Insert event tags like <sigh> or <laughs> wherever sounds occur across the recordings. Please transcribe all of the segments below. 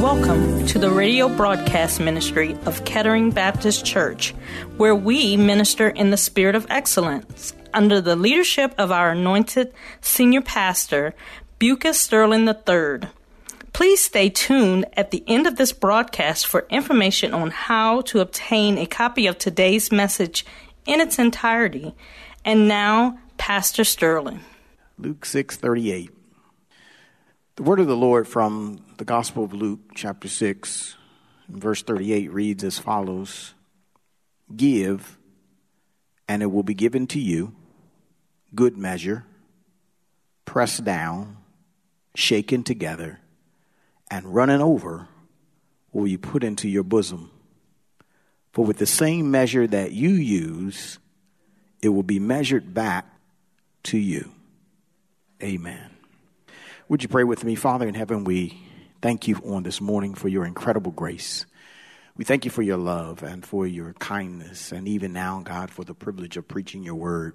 Welcome to the radio broadcast ministry of Kettering Baptist Church, where we minister in the spirit of excellence under the leadership of our anointed senior pastor, Bucas Sterling III. Please stay tuned at the end of this broadcast for information on how to obtain a copy of today's message in its entirety. And now, Pastor Sterling. Luke 6:38. The word of the Lord from the Gospel of Luke chapter 6 verse 38 reads as follows: Give and it will be given to you good measure pressed down shaken together and running over will you put into your bosom for with the same measure that you use it will be measured back to you. Amen. Would you pray with me? Father in heaven, we thank you on this morning for your incredible grace. We thank you for your love and for your kindness, and even now, God, for the privilege of preaching your word.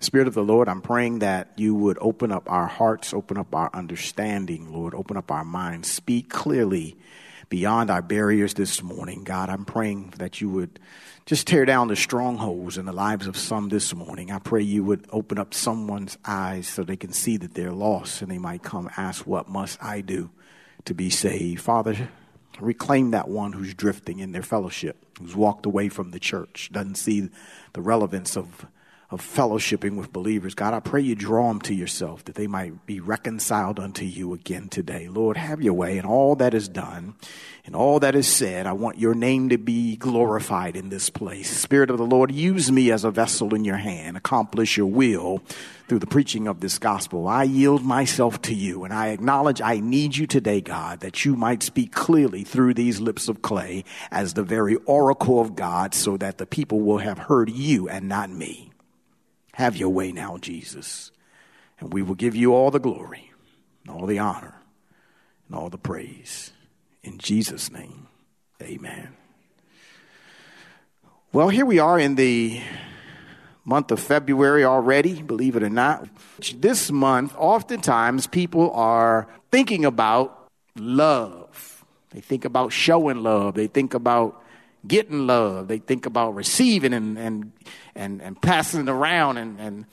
Spirit of the Lord, I'm praying that you would open up our hearts, open up our understanding, Lord, open up our minds, speak clearly beyond our barriers this morning. God, I'm praying that you would just tear down the strongholds in the lives of some this morning. I pray you would open up someone's eyes so they can see that they're lost and they might come ask, What must I do to be saved? Father, reclaim that one who's drifting in their fellowship, who's walked away from the church, doesn't see the relevance of of fellowshipping with believers. God, I pray you draw them to yourself that they might be reconciled unto you again today. Lord, have your way in all that is done and all that is said. I want your name to be glorified in this place. Spirit of the Lord, use me as a vessel in your hand. Accomplish your will through the preaching of this gospel. I yield myself to you and I acknowledge I need you today, God, that you might speak clearly through these lips of clay as the very oracle of God so that the people will have heard you and not me. Have your way now, Jesus. And we will give you all the glory, and all the honor, and all the praise. In Jesus' name, amen. Well, here we are in the month of February already, believe it or not. This month, oftentimes people are thinking about love. They think about showing love. They think about getting love. They think about receiving and, and, and, and passing it around and, and,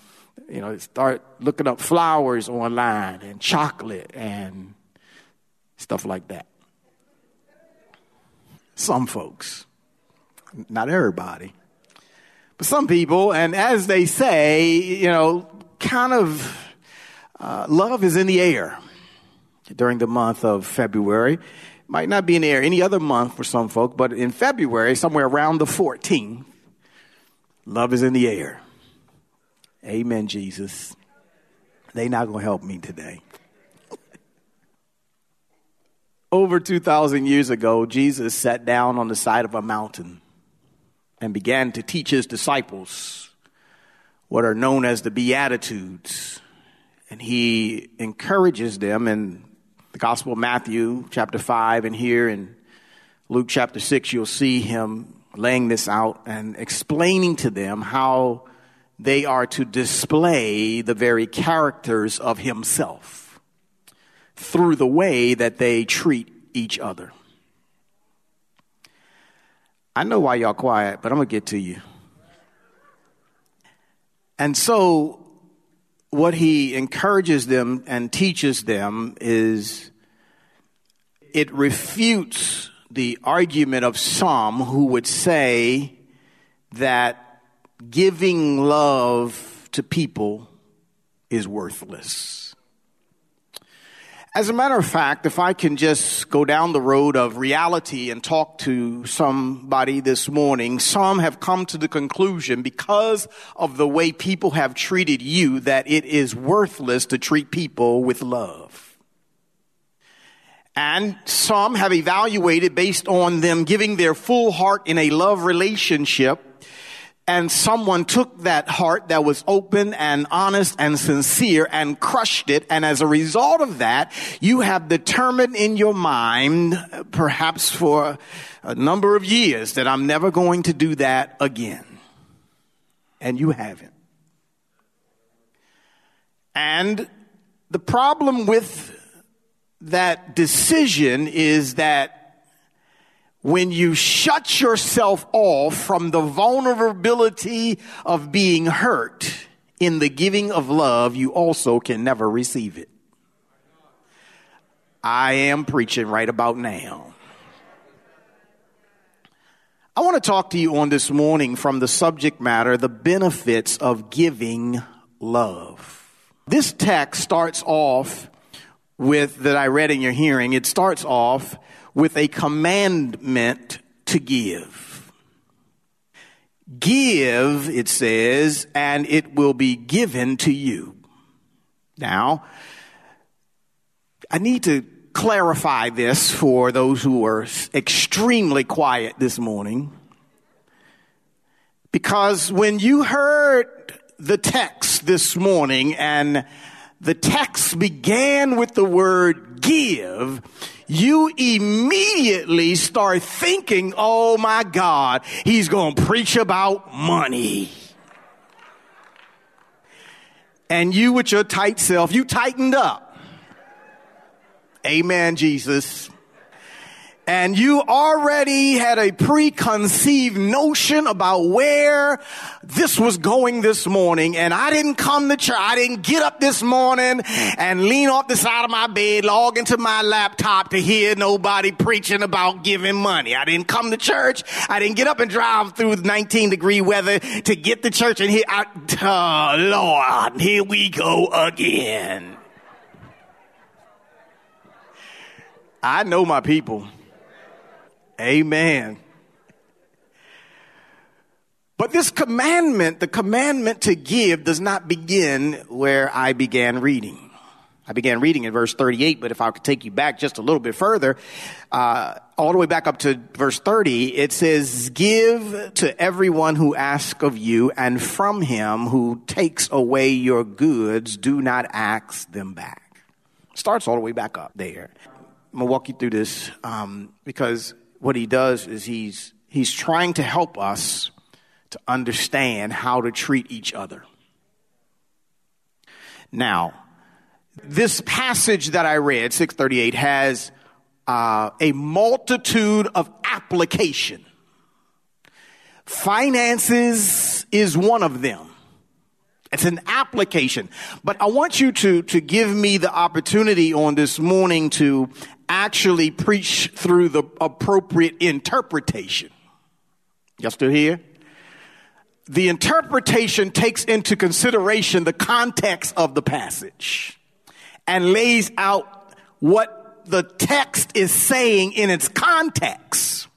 you know, start looking up flowers online and chocolate and stuff like that. Some folks, not everybody, but some people, and as they say, you know, kind of uh, love is in the air during the month of February. Might not be in the air any other month for some folk, but in February, somewhere around the 14th, love is in the air. Amen, Jesus. They not going to help me today. <laughs> Over 2,000 years ago, Jesus sat down on the side of a mountain and began to teach his disciples what are known as the Beatitudes. And he encourages them the Gospel of Matthew, chapter 5, and here in Luke chapter 6, you'll see him laying this out and explaining to them how they are to display the very characters of himself through the way that they treat each other. I know why y'all quiet, but I'm going to get to you. And so what he encourages them and teaches them is it refutes the argument of some who would say that giving love to people is worthless. As a matter of fact, if I can just go down the road of reality and talk to somebody this morning, some have come to the conclusion because of the way people have treated you that it is worthless to treat people with love. And some have evaluated based on them giving their full heart in a love relationship and someone took that heart that was open and honest and sincere and crushed it. And as a result of that, you have determined in your mind, perhaps for a number of years, that I'm never going to do that again. And you haven't. And the problem with that decision is that when you shut yourself off from the vulnerability of being hurt in the giving of love, you also can never receive it. I am preaching right about now. I want to talk to you on this morning from the subject matter, the benefits of giving love. This text starts off with, that I read in your hearing, it starts off with a commandment to give. Give, it says, and it will be given to you. Now, I need to clarify this for those who are extremely quiet this morning. Because when you heard the text this morning and the text began with the word give, you immediately start thinking, oh my God, he's going to preach about money. And you with your tight self, you tightened up. Amen, Jesus and you already had a preconceived notion about where this was going this morning and I didn't come to church. I didn't get up this morning and lean off the side of my bed, log into my laptop to hear nobody preaching about giving money. I didn't come to church. I didn't get up and drive through 19 degree weather to get to church and here, I, oh Lord, here we go again. I know my people. Amen. But this commandment, the commandment to give, does not begin where I began reading. I began reading in verse 38, but if I could take you back just a little bit further, uh, all the way back up to verse 30, it says, Give to everyone who asks of you, and from him who takes away your goods, do not ask them back. Starts all the way back up there. I'm going to walk you through this um, because what he does is he's, he's trying to help us to understand how to treat each other. Now, this passage that I read, 638, has uh, a multitude of application. Finances is one of them. It's an application. But I want you to, to give me the opportunity on this morning to actually preach through the appropriate interpretation. Y'all still here? The interpretation takes into consideration the context of the passage and lays out what the text is saying in its context.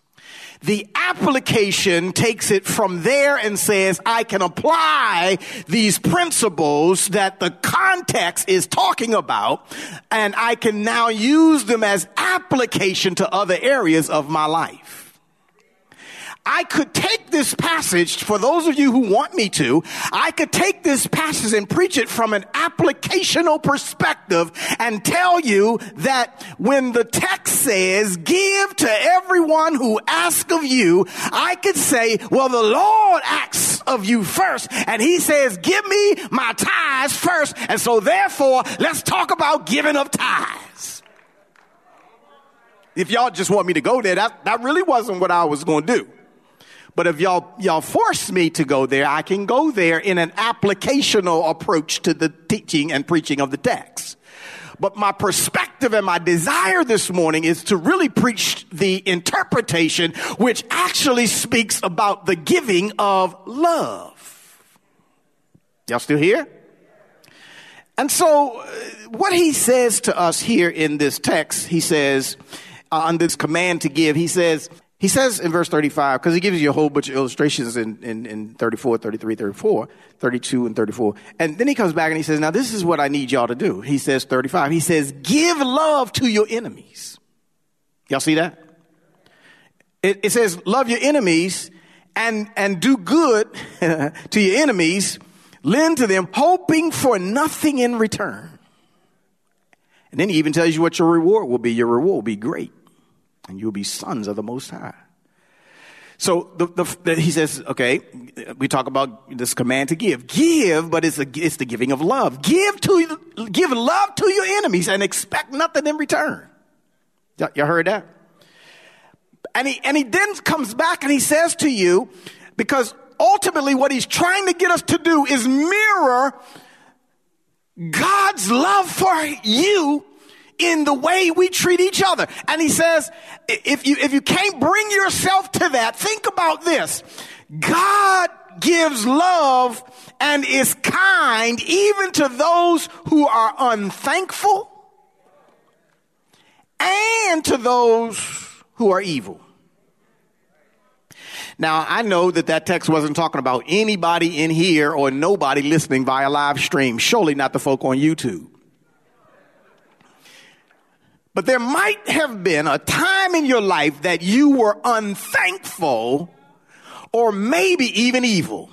The application takes it from there and says, I can apply these principles that the context is talking about, and I can now use them as application to other areas of my life. I could take this passage, for those of you who want me to, I could take this passage and preach it from an applicational perspective and tell you that when the text says, give to everyone who asks of you, I could say, well, the Lord asks of you first, and he says, give me my tithes first, and so therefore, let's talk about giving of tithes. If y'all just want me to go there, that, that really wasn't what I was going to do. But if y'all, y'all force me to go there, I can go there in an applicational approach to the teaching and preaching of the text. But my perspective and my desire this morning is to really preach the interpretation which actually speaks about the giving of love. Y'all still here? And so, uh, what he says to us here in this text, he says, uh, on this command to give, he says, he says in verse 35, because he gives you a whole bunch of illustrations in, in, in 34, 33, 34, 32, and 34. And then he comes back and he says, Now this is what I need y'all to do. He says 35. He says, Give love to your enemies. Y'all see that? It, it says, Love your enemies and, and do good <laughs> to your enemies, lend to them, hoping for nothing in return. And then he even tells you what your reward will be. Your reward will be great, and you'll be sons of the Most High. So the, the, the, he says, okay, we talk about this command to give. Give, but it's, a, it's the giving of love. Give to, give love to your enemies and expect nothing in return. Y- you heard that? And he, and he then comes back and he says to you, because ultimately what he's trying to get us to do is mirror God's love for you in the way we treat each other. And he says, if you, if you can't bring yourself to that, think about this. God gives love and is kind even to those who are unthankful and to those who are evil. Now, I know that that text wasn't talking about anybody in here or nobody listening via live stream, surely not the folk on YouTube. But there might have been a time in your life that you were unthankful or maybe even evil.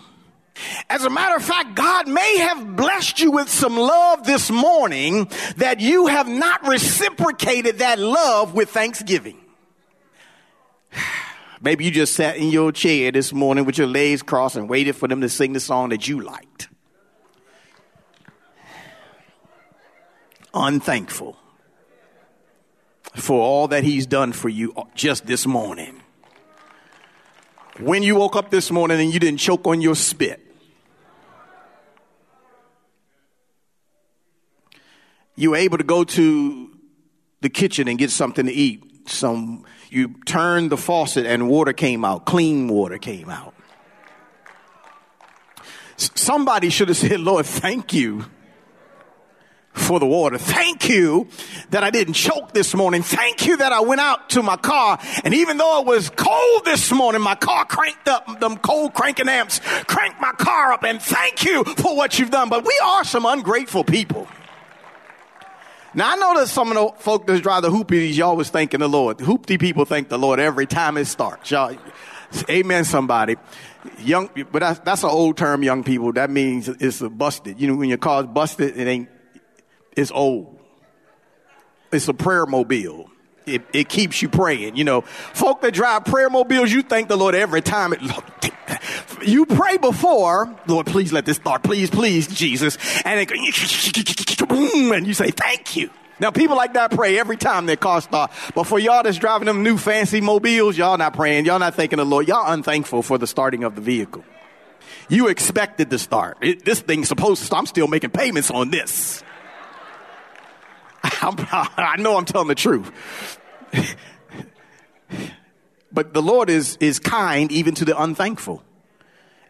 As a matter of fact, God may have blessed you with some love this morning that you have not reciprocated that love with thanksgiving. <sighs> Maybe you just sat in your chair this morning with your legs crossed and waited for them to sing the song that you liked. Unthankful for all that He's done for you just this morning. When you woke up this morning and you didn't choke on your spit. You were able to go to the kitchen and get something to eat, some you turned the faucet and water came out, clean water came out. Somebody should have said, Lord, thank you for the water. Thank you that I didn't choke this morning. Thank you that I went out to my car. And even though it was cold this morning, my car cranked up them cold cranking amps, cranked my car up. And thank you for what you've done. But we are some ungrateful people. Now I know that some of the folk that drive the hoopties, y'all was thanking the Lord. Hoopty people thank the Lord every time it starts. Y'all, amen somebody. Young, but that's, that's an old term, young people. That means it's busted. You know, when your car's busted, it ain't, it's old. It's a prayer mobile. It, it keeps you praying. You know, folk that drive prayer mobiles, you thank the Lord every time. It, you pray before, Lord, please let this start. Please, please, Jesus. And it, boom and you say, thank you. Now, people like that pray every time their car start. But for y'all that's driving them new fancy mobiles, y'all not praying. Y'all not thanking the Lord. Y'all unthankful for the starting of the vehicle. You expected to start. It, this thing's supposed to start. I'm still making payments on this. I'm, <laughs> i know I'm telling the truth. but the Lord is, is kind even to the unthankful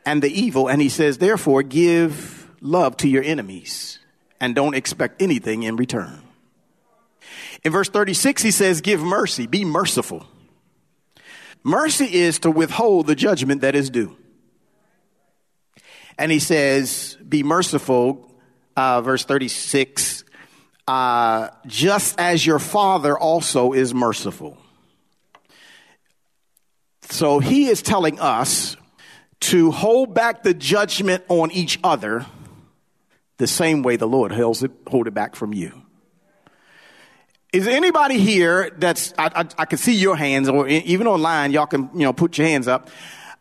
and the evil. And he says, therefore, give love to your enemies and don't expect anything in return. In verse 36, he says, give mercy, be merciful. Mercy is to withhold the judgment that is due. And he says, be merciful, uh, verse 36, uh, just as your father also is merciful. So he is telling us to hold back the judgment on each other the same way the Lord holds it, hold it back from you. Is anybody here that's, I, I, I can see your hands or even online, y'all can, you know, put your hands up.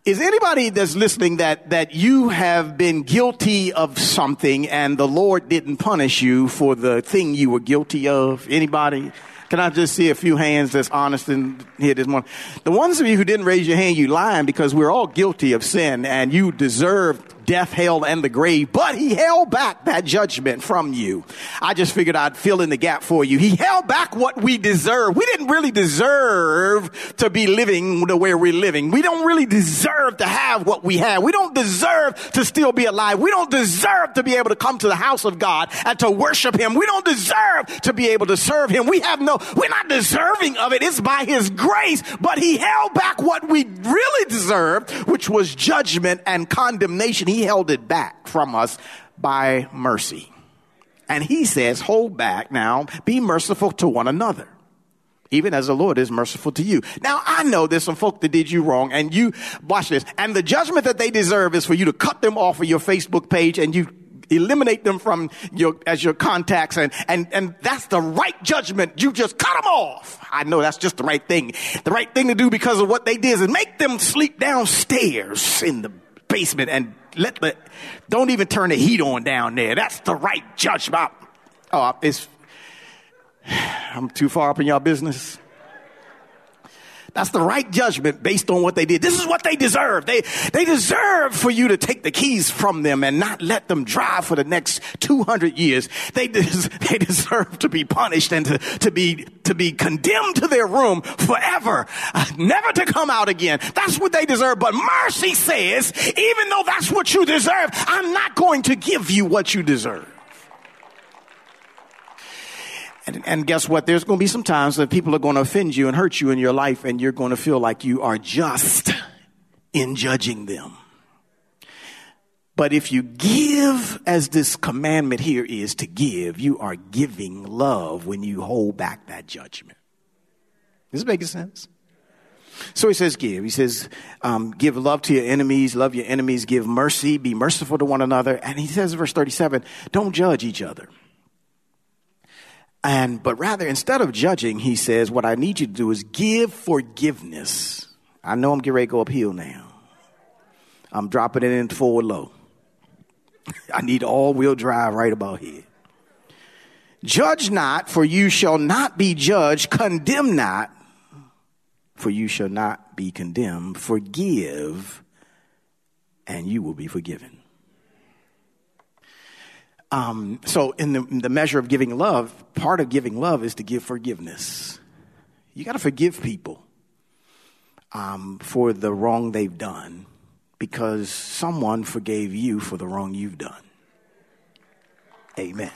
Is anybody that's listening that, that you have been guilty of something and the Lord didn't punish you for the thing you were guilty of? Anybody? Can I just see a few hands that's honest in here this morning? The ones of you who didn't raise your hand, you lying because we're all guilty of sin and you deserve death, hell, and the grave, but he held back that judgment from you. I just figured I'd fill in the gap for you. He held back what we deserve. We didn't really deserve to be living the way we're living. We don't really deserve to have what we have. We don't deserve to still be alive. We don't deserve to be able to come to the house of God and to worship him. We don't deserve to be able to serve him. We have no, we're not deserving of it. It's by his grace, but he held back what we really deserved, which was judgment and condemnation. He held it back from us by mercy. And he says, hold back now, be merciful to one another. Even as the Lord is merciful to you. Now, I know there's some folk that did you wrong and you, watch this, and the judgment that they deserve is for you to cut them off of your Facebook page and you eliminate them from your, as your contacts and, and, and that's the right judgment. You just cut them off. I know that's just the right thing. The right thing to do because of what they did is make them sleep downstairs in the basement and let the, don't even turn the heat on down there. That's the right judgment. Oh, it's, <sighs> I'm too far up in your business. That's the right judgment based on what they did. This is what they deserve. They, they deserve for you to take the keys from them and not let them drive for the next 200 years. They, des- <laughs> they deserve to be punished and to, to be, to be condemned to their room forever, uh, never to come out again. That's what they deserve. But mercy says, even though that's what you deserve, I'm not going to give you what you deserve. And, and, guess what? There's going to be some times that people are going to offend you and hurt you in your life, and you're going to feel like you are just in judging them. But if you give, as this commandment here is to give, you are giving love when you hold back that judgment. Does this make sense? So he says, give. He says, um, give love to your enemies, love your enemies, give mercy, be merciful to one another. And he says, verse 37, don't judge each other. And, but rather, instead of judging, he says, what I need you to do is give forgiveness. I know I'm getting ready to go uphill now. I'm dropping it in forward low. <laughs> I need all wheel drive right about here. Judge not, for you shall not be judged. Condemn not, for you shall not be condemned. Forgive, and you will be forgiven. Um, so, in the, in the measure of giving love, part of giving love is to give forgiveness. You got to forgive people um, for the wrong they've done because someone forgave you for the wrong you've done. Amen.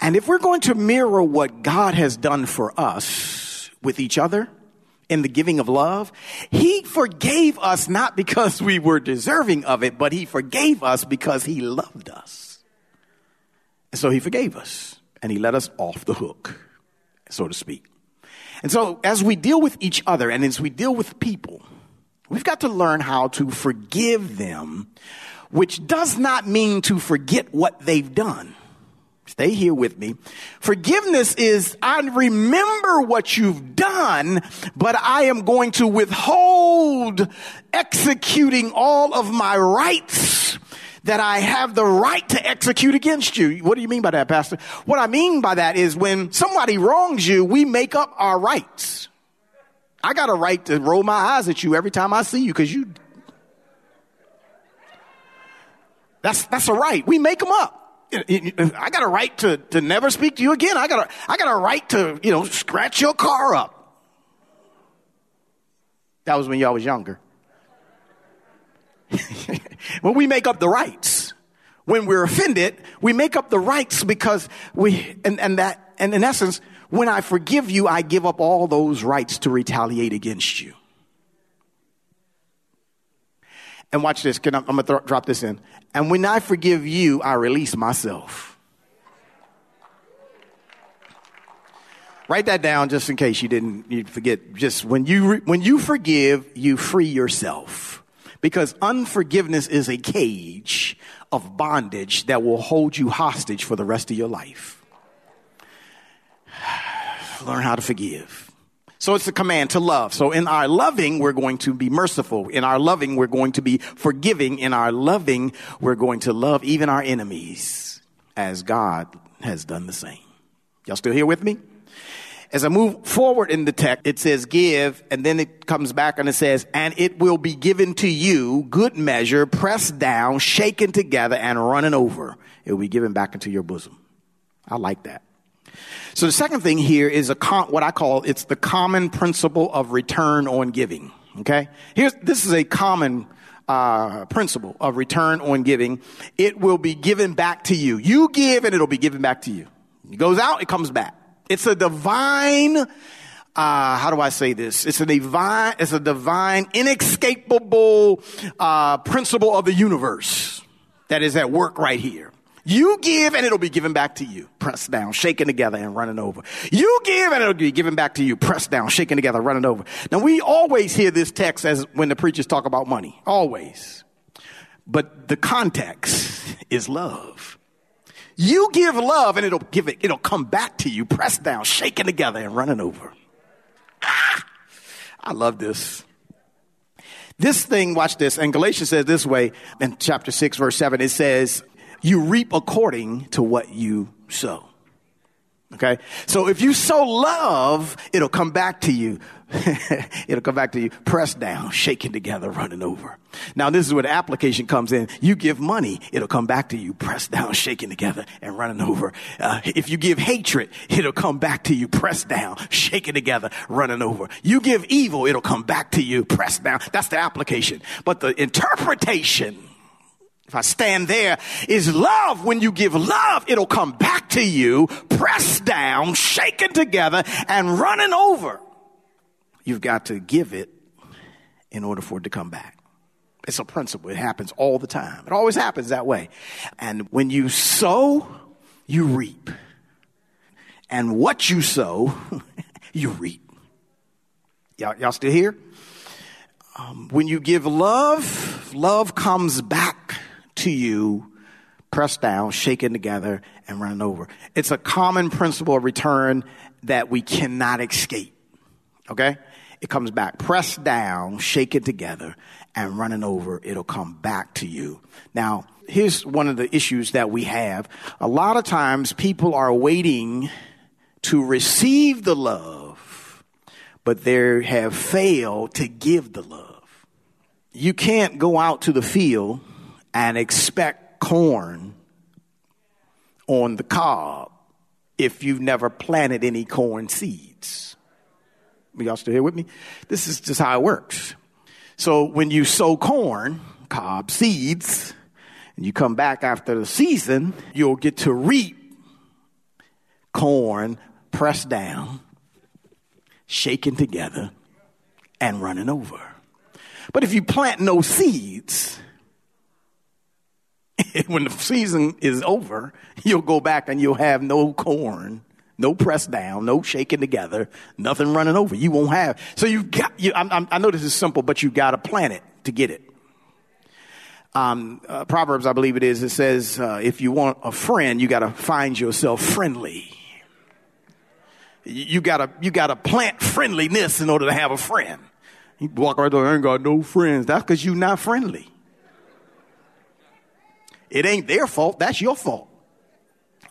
And if we're going to mirror what God has done for us with each other, in the giving of love. He forgave us not because we were deserving of it, but he forgave us because he loved us. And so he forgave us and he let us off the hook, so to speak. And so as we deal with each other and as we deal with people, we've got to learn how to forgive them, which does not mean to forget what they've done. Stay here with me. Forgiveness is, I remember what you've done, but I am going to withhold executing all of my rights that I have the right to execute against you. What do you mean by that, Pastor? What I mean by that is when somebody wrongs you, we make up our rights. I got a right to roll my eyes at you every time I see you because you. That's, that's a right. We make them up. I got a right to, to never speak to you again. I got a, I got a right to, you know, scratch your car up. That was when y'all was younger. <laughs> when we make up the rights, when we're offended, we make up the rights because we, and, and that, and in essence, when I forgive you, I give up all those rights to retaliate against you. And watch this. Can I, I'm going to drop this in. And when I forgive you, I release myself. Write that down just in case you didn't you forget. Just when you when you forgive, you free yourself. Because unforgiveness is a cage of bondage that will hold you hostage for the rest of your life. <sighs> Learn how to forgive. So it's a command to love. So in our loving, we're going to be merciful. In our loving, we're going to be forgiving. In our loving, we're going to love even our enemies as God has done the same. Y'all still here with me? as I move forward in the text, it says give, and then it comes back and it says, and it will be given to you, good measure, pressed down, shaken together, and running over. It will be given back into your bosom. I like that. So the second thing here is a what I call it's the common principle of return on giving. Okay, here's this is a common uh, principle of return on giving. It will be given back to you. You give, and it'll be given back to you. It goes out, it comes back. It's a divine. Uh, how do I say this? It's a divine. It's a divine, inescapable uh, principle of the universe that is at work right here. You give and it'll be given back to you. Pressed down, shaken together and running over. You give and it'll be given back to you. Pressed down, shaken together, running over. Now we always hear this text as when the preachers talk about money. Always. But the context is love. You give love and it'll give it, it'll come back to you, pressed down, shaken together and running over. Ah, I love this. This thing, watch this, and Galatians says this way in chapter 6, verse 7, it says, you reap according to what you sow. Okay? So if you sow love, it'll come back to you. <laughs> it'll come back to you, pressed down, shaken together, running over. Now, this is where the application comes in. You give money, it'll come back to you, pressed down, <laughs> shaken together, and running over. Uh, if you give hatred, it'll come back to you, pressed down, <laughs> shaken together, running over. You give evil, it'll come back to you, pressed down. That's the application. But the interpretation if I stand there, is love. When you give love, it'll come back to you, pressed down, shaken together, and running over. You've got to give it in order for it to come back. It's a principle. It happens all the time. It always happens that way. And when you sow, you reap. And what you sow, <laughs> you reap. Y'all, y'all still here? Um, when you give love, love comes back to you, pressed down, shaken together, and running over. It's a common principle of return that we cannot escape. Okay? It comes back pressed down, shaken together, and running over. It'll come back to you. Now, here's one of the issues that we have. A lot of times people are waiting to receive the love, but they have failed to give the love. You can't go out to the field and expect corn on the cob if you've never planted any corn seeds. Y'all still here with me? This is just how it works. So when you sow corn, cob seeds, and you come back after the season, you'll get to reap corn pressed down, shaken together, and running over. But if you plant no seeds, <laughs> when the season is over, you'll go back and you'll have no corn, no press down, no shaking together, nothing running over. You won't have. So you've got. You, I, I know this is simple, but you've got to plant it to get it. Um, uh, Proverbs, I believe it is. It says, uh, if you want a friend, you got to find yourself friendly. You, you gotta, you gotta plant friendliness in order to have a friend. You walk right there, I ain't got no friends. That's because you're not friendly. It ain't their fault. That's your fault.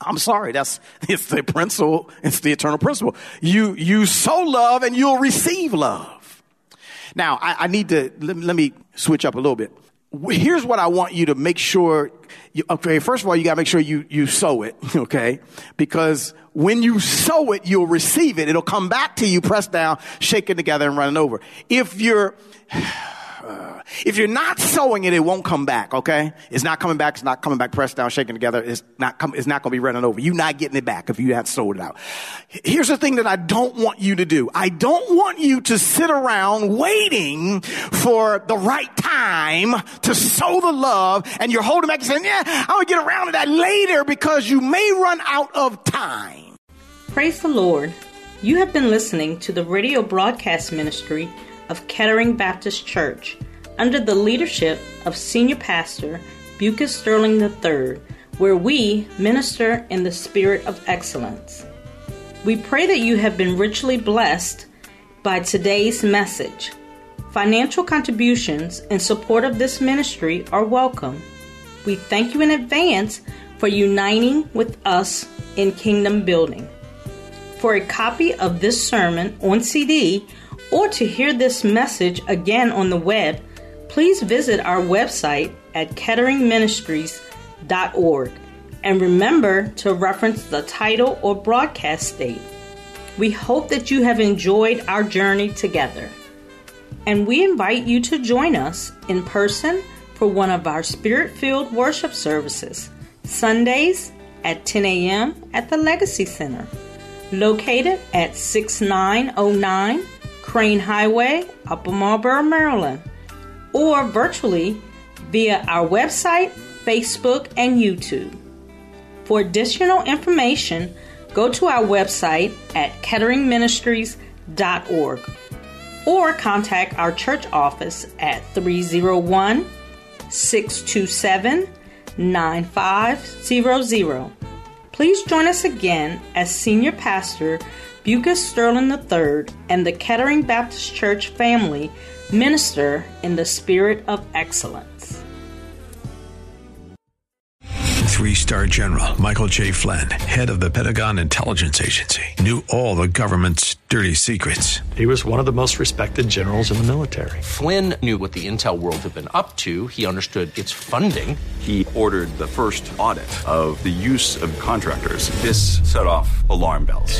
I'm sorry. That's <laughs> it's the principle. It's the eternal principle. You you sow love and you'll receive love. Now I, I need to let, let, me switch up a little bit. Here's what I want you to make sure. You, okay, first of all, you got to make sure you you sow it. <laughs> Okay, because when you sow it, you'll receive it. It'll come back to you, pressed down, shaken together, and running over. If you're <sighs> if you're not sowing it, it won't come back, okay? It's not coming back. It's not coming back pressed down, shaken together. It's not, com- it's not going to be running over. You're not getting it back if you have sowed it out. Here's the thing that I don't want you to do. I don't want you to sit around waiting for the right time to sow the love and you're holding back and saying, yeah, I'll get around to that later because you may run out of time. Praise the Lord. You have been listening to the radio broadcast ministry of Kettering Baptist Church under the leadership of Senior Pastor Bucas Sterling III, where we minister in the spirit of excellence. We pray that you have been richly blessed by today's message. Financial contributions in support of this ministry are welcome. We thank you in advance for uniting with us in kingdom building. For a copy of this sermon on CD or to hear this message again on the web, please visit our website at ketteringministries.org and remember to reference the title or broadcast date. We hope that you have enjoyed our journey together. And we invite you to join us in person for one of our spirit filled worship services, Sundays at 10 a.m. at the Legacy Center, located at 6909 Crain Highway, Upper Marlboro, Maryland, or virtually via our website, Facebook, and YouTube. For additional information, go to our website at ketteringministries.org or contact our church office at 301 627 9500. Please join us again as Senior Pastor Bucas Sterling III and the Kettering Baptist Church family minister in the spirit of excellence. Three star general Michael J. Flynn, head of the Pentagon Intelligence Agency, knew all the government's dirty secrets. He was one of the most respected generals in the military. Flynn knew what the intel world had been up to, he understood its funding. He ordered the first audit of the use of contractors. This set off alarm bells.